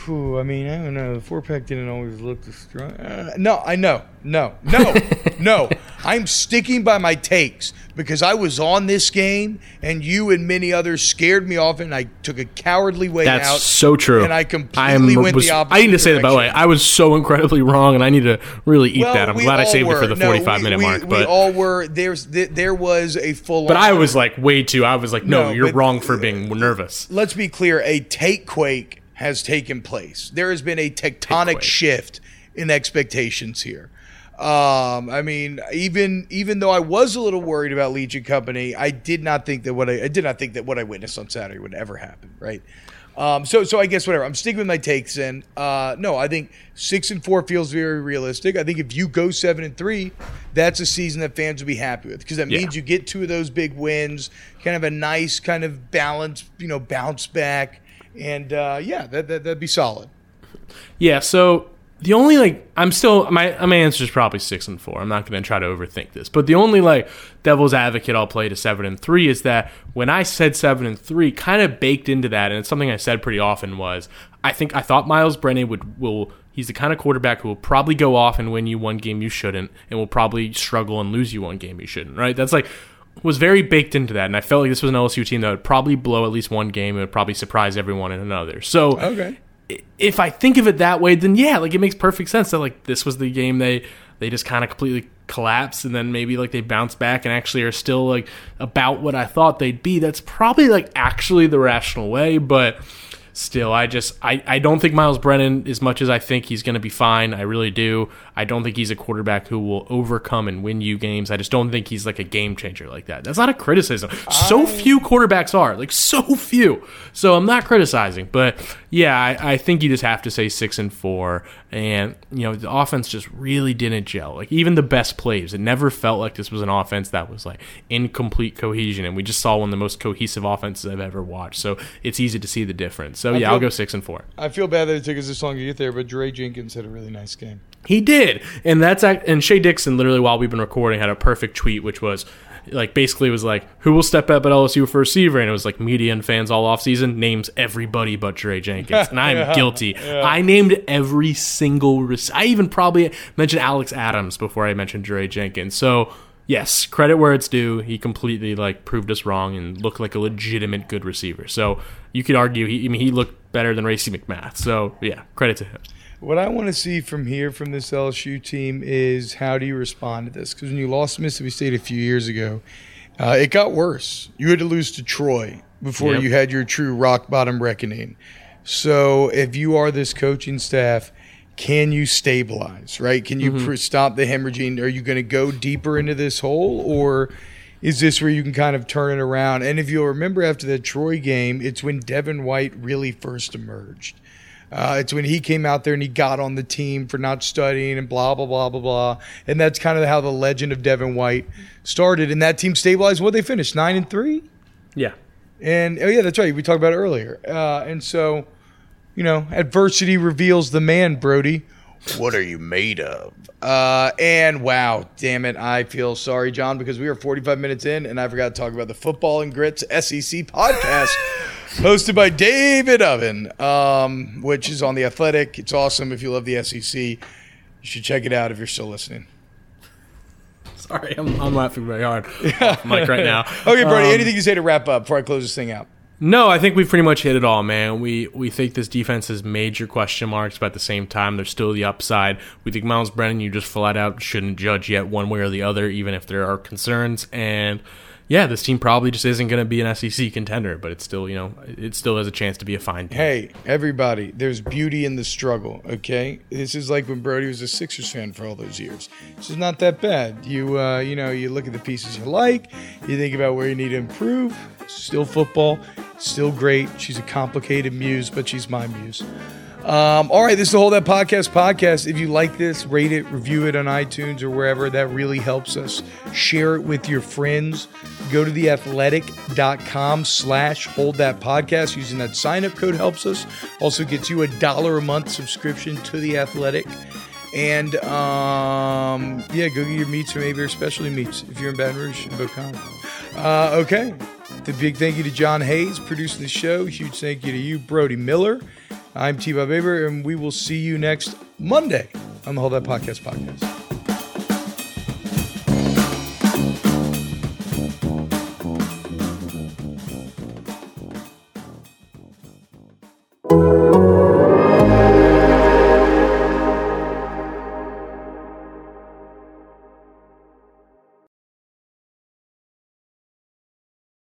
I mean, I don't know. The four pack didn't always look the strong. Uh, no, I know. No, no, no. I'm sticking by my takes because I was on this game and you and many others scared me off and I took a cowardly way that's out. so true. And I completely went was, the opposite I need to say that by the way. I was so incredibly wrong, and I need to really eat Well, that. I'm glad I saved it for the No, 45 we- minute we- mark. we But all were. There's there was a full. but I was like way too. I was like, no, No, you're wrong for being nervous. let's be clear, a take quake has taken place. There has been a tectonic shift in expectations here. Um, I mean, even even though I was a little worried about Legion Company, I did not think that what I, I did not think that what I witnessed on Saturday would ever happen. Right. Um, so so I guess whatever. I'm sticking with my takes. In uh, no, I think six and four feels very realistic. I think if you go seven and three, that's a season that fans will be happy with because that Yeah. means you get two of those big wins, kind of a nice kind of balance, you know, bounce back, and uh, yeah, that, that that'd be solid. Yeah, so the only like I'm still my my answer is probably six and four. I'm not going to try to overthink this, but the only like devil's advocate I'll play to seven and three is that when I said seven and three, kind of baked into that, and it's something I said pretty often was I think I thought Miles Brennan would will he's the kind of quarterback who will probably go off and win you one game you shouldn't, and will probably struggle and lose you one game you shouldn't. Right? That's like was very baked into that, and I felt like this was an LSU team that would probably blow at least one game and would probably surprise everyone in another. So Okay. if I think of it that way, then yeah, like it makes perfect sense that like this was the game they they just kind of completely collapsed and then maybe like they bounce back and actually are still like about what I thought they'd be. That's probably like actually the rational way, but still I just I, I don't think Miles Brennan as much as I think he's going to be fine. I really do. I don't think he's a quarterback who will overcome and win you games. I just don't think he's like a game changer like that. That's not a criticism. So few quarterbacks are like so few. So I'm not criticizing, but yeah, I, I think you just have to say six and four. And you know the offense just really didn't gel. Like even the best plays, it never felt like this was an offense that was like in complete cohesion. And we just saw one of the most cohesive offenses I've ever watched. So it's easy to see the difference. So yeah, feel- I'll go six and four. I feel bad that it took us this long to get there, but Jaray Jenkins had a really nice game. He did, and that's act- and Shea Dixon literally while we've been recording had a perfect tweet, which was like basically was like, "Who will step up at LSU for receiver?" And it was like media and fans all off season names everybody but Jaray Jenkins, and I'm guilty. I named every single. Rec- I even probably mentioned Alex Adams before I mentioned Jaray Jenkins. So. Yes, credit where it's due. He completely like proved us wrong and looked like a legitimate good receiver. So you could argue he, I mean, he looked better than Racey McMath. So yeah, credit to him. What I want to see from here from this LSU team is how do you respond to this? Because when you lost to Mississippi State a few years ago, uh, it got worse. You had to lose to Troy before Yep. you had your true rock bottom reckoning. So if you are this coaching staff, can you stabilize? Right? Can you pr- stop the hemorrhaging? Are you going to go deeper into this hole, or is this where you can kind of turn it around? And if you'll remember after that Troy game, it's when Devin White really first emerged. Uh, it's when he came out there and he got on the team for not studying and blah blah blah blah blah. And that's kind of how the legend of Devin White started. And that team stabilized. What they finished nine and three. Yeah. And oh yeah, that's right. We talked about it earlier. Uh, and so, you know, adversity reveals the man, Brody. What are you made of? Uh, and wow, damn it, I feel sorry, John, because we are 45 minutes in, and I forgot to talk about the Football and Grits SEC podcast, hosted by David Ubben, um, which is on the Athletic. It's awesome. If you love the SEC, you should check it out if you're still listening. Sorry, I'm, I'm laughing very hard. mic right now. Okay, Brody, Um, anything you say to wrap up before I close this thing out? No, I think we've pretty much hit it all, man. We we think this defense has major question marks, but at the same time, there's still the upside. We think Miles Brennan, you just flat out shouldn't judge yet one way or the other, even if there are concerns. And yeah, this team probably just isn't going to be an SEC contender, but it's still, you know, it still has a chance to be a fine team. Hey, everybody, there's beauty in the struggle, okay? This is like when Brody was a Sixers fan for all those years. This is not that bad. You uh, you know, you look at the pieces you like, you think about where you need to improve. Still football, still great. She's a complicated muse, but she's my muse. Um, all right, this is the Hold That Podcast podcast. If you like this, rate it, review it on iTunes or wherever. That really helps us. Share it with your friends. Go to theathletic.com slash hold that podcast. Using that sign up code helps us. Also gets you a dollar a month subscription to The Athletic. And um, yeah, go get your meats from Aviary Specialty Meats if you're in Baton Rouge and Uh, okay. The big thank you to John Hayes producing the show. Huge thank you to you, Brody Miller. I'm T. Bob Hebert, and we will see you next Monday on the Hold That Podcast podcast.